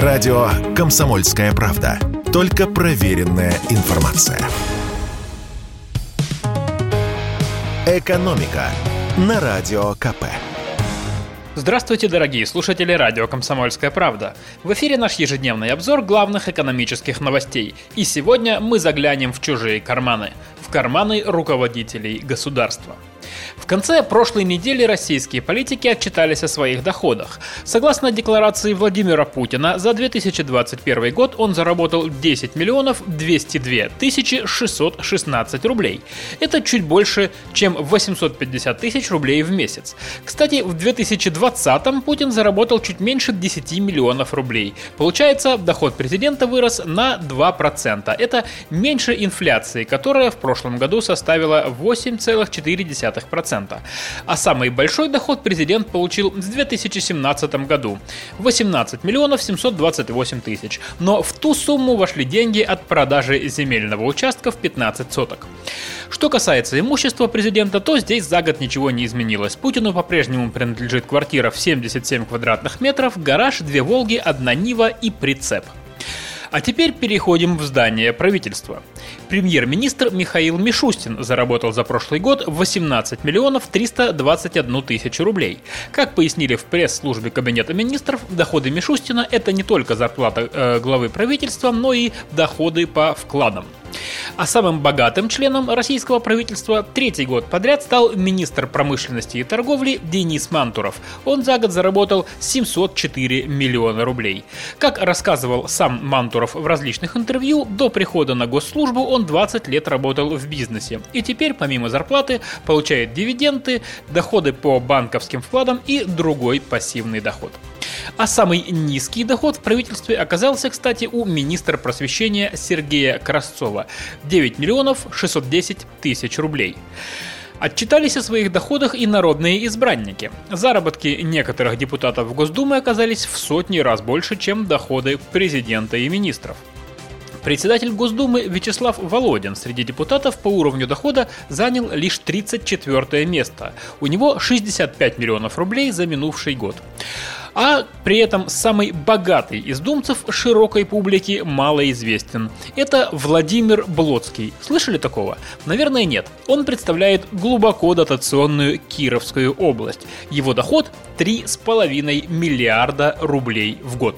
Радио «Комсомольская правда». Только проверенная информация. «Экономика» на Радио КП. Здравствуйте, дорогие слушатели радио «Комсомольская правда». В эфире наш ежедневный обзор главных экономических новостей. И сегодня мы заглянем в чужие карманы. В карманы руководителей государства. В конце прошлой недели российские политики отчитались о своих доходах. Согласно декларации Владимира Путина, за 2021 год он заработал 10 миллионов 202 тысячи 616 рублей. Это чуть больше, чем 850 тысяч рублей в месяц. Кстати, в 2020 Путин заработал чуть меньше 10 миллионов рублей. Получается, доход президента вырос на 2%. Это меньше инфляции, которая в прошлом году составила 8,4%. 2%. А самый большой доход президент получил в 2017 году – 18 миллионов 728 тысяч. Но в ту сумму вошли деньги от продажи земельного участка в 15 соток. Что касается имущества президента, то здесь за год ничего не изменилось. Путину по-прежнему принадлежит квартира в 77 квадратных метров, гараж, две «Волги», одна «Нива» и прицеп. А теперь переходим в здание правительства. Премьер-министр Михаил Мишустин заработал за прошлый год 18 миллионов 321 тысячу рублей. Как пояснили в пресс-службе Кабинета министров, доходы Мишустина – это не только зарплата э, главы правительства, но и доходы по вкладам. А самым богатым членом российского правительства третий год подряд стал министр промышленности и торговли Денис Мантуров. Он за год заработал 704 миллиона рублей. Как рассказывал сам Мантуров в различных интервью, до прихода на госслужбу он 20 лет работал в бизнесе. И теперь, помимо зарплаты, получает дивиденды, доходы по банковским вкладам и другой пассивный доход. А самый низкий доход в правительстве оказался, кстати, у министра просвещения Сергея Красцова – 9 миллионов 610 тысяч рублей. Отчитались о своих доходах и народные избранники. Заработки некоторых депутатов Госдумы оказались в сотни раз больше, чем доходы президента и министров. Председатель Госдумы Вячеслав Володин среди депутатов по уровню дохода занял лишь 34 место. У него 65 миллионов рублей за минувший год. А при этом самый богатый из думцев широкой публике малоизвестен. Это Владимир Блоцкий. Слышали такого? Наверное, нет. Он представляет глубоко дотационную Кировскую область. Его доход 3,5 миллиарда рублей в год.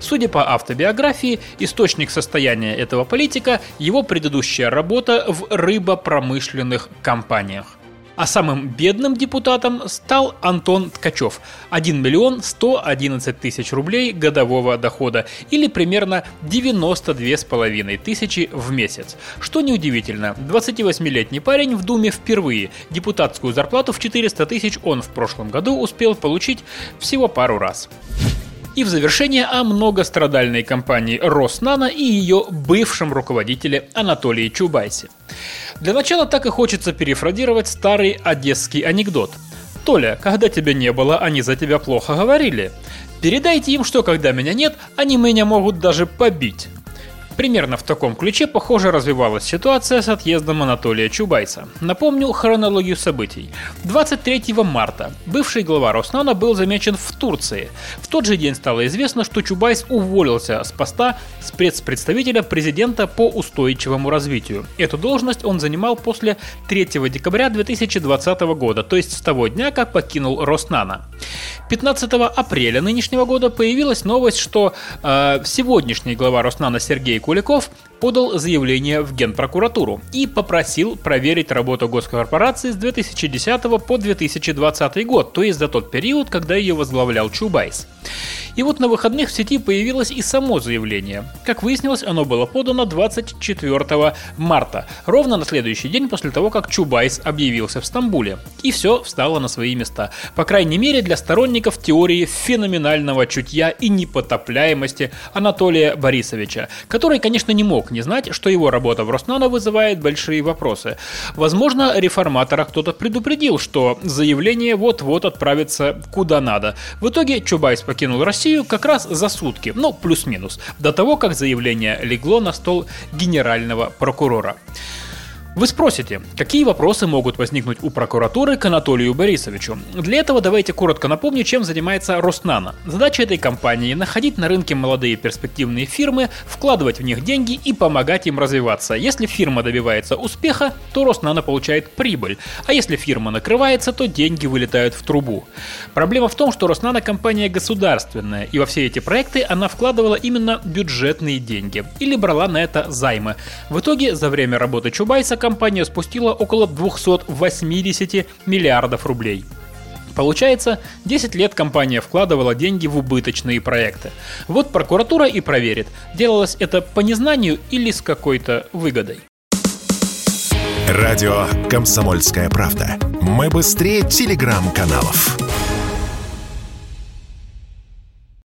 Судя по автобиографии, источник состояния этого политика – его предыдущая работа в рыбопромышленных компаниях. А самым бедным депутатом стал Антон Ткачев. 1 миллион 111 тысяч рублей годового дохода или примерно 92 с половиной тысячи в месяц. Что неудивительно, 28-летний парень в Думе впервые. Депутатскую зарплату в 400 тысяч он в прошлом году успел получить всего пару раз. И в завершение о многострадальной компании «Роснано» и ее бывшем руководителе Анатолии Чубайсе. Для начала так и хочется перефразировать старый одесский анекдот. «Толя, когда тебя не было, они за тебя плохо говорили. Передайте им, что когда меня нет, они меня могут даже побить». Примерно в таком ключе, похоже, развивалась ситуация с отъездом Анатолия Чубайса. Напомню хронологию событий. 23 марта бывший глава Роснано был замечен в Турции. В тот же день стало известно, что Чубайс уволился с поста спецпредставителя президента по устойчивому развитию. Эту должность он занимал после 3 декабря 2020 года, то есть с того дня, как покинул Роснано. 15 апреля нынешнего года появилась новость, что э, сегодняшний глава Роснано Сергей Куликов подал заявление в Генпрокуратуру и попросил проверить работу госкорпорации с 2010 по 2020 год, то есть за тот период, когда ее возглавлял Чубайс. И вот на выходных в сети появилось и само заявление. Как выяснилось, оно было подано 24 марта, ровно на следующий день после того, как Чубайс объявился в Стамбуле. И все встало на свои места. По крайней мере, для сторонников теории феноменального чутья и непотопляемости Анатолия Борисовича, который, конечно, не мог не знать, что его работа в Роснано вызывает большие вопросы. Возможно, реформатора кто-то предупредил, что заявление вот-вот отправится куда надо. В итоге Чубайс покинул Россию как раз за сутки, ну плюс-минус, до того, как заявление легло на стол генерального прокурора. Вы спросите, какие вопросы могут возникнуть у прокуратуры к Анатолию Борисовичу? Для этого давайте коротко напомню, чем занимается Роснано. Задача этой компании – находить на рынке молодые перспективные фирмы, вкладывать в них деньги и помогать им развиваться. Если фирма добивается успеха, то Роснано получает прибыль, а если фирма накрывается, то деньги вылетают в трубу. Проблема в том, что Роснано компания государственная, и во все эти проекты она вкладывала именно бюджетные деньги или брала на это займы. В итоге за время работы Чубайса компания спустила около 280 миллиардов рублей. Получается, 10 лет компания вкладывала деньги в убыточные проекты. Вот прокуратура и проверит, делалось это по незнанию или с какой-то выгодой. Радио «Комсомольская правда». Мы быстрее телеграм-каналов.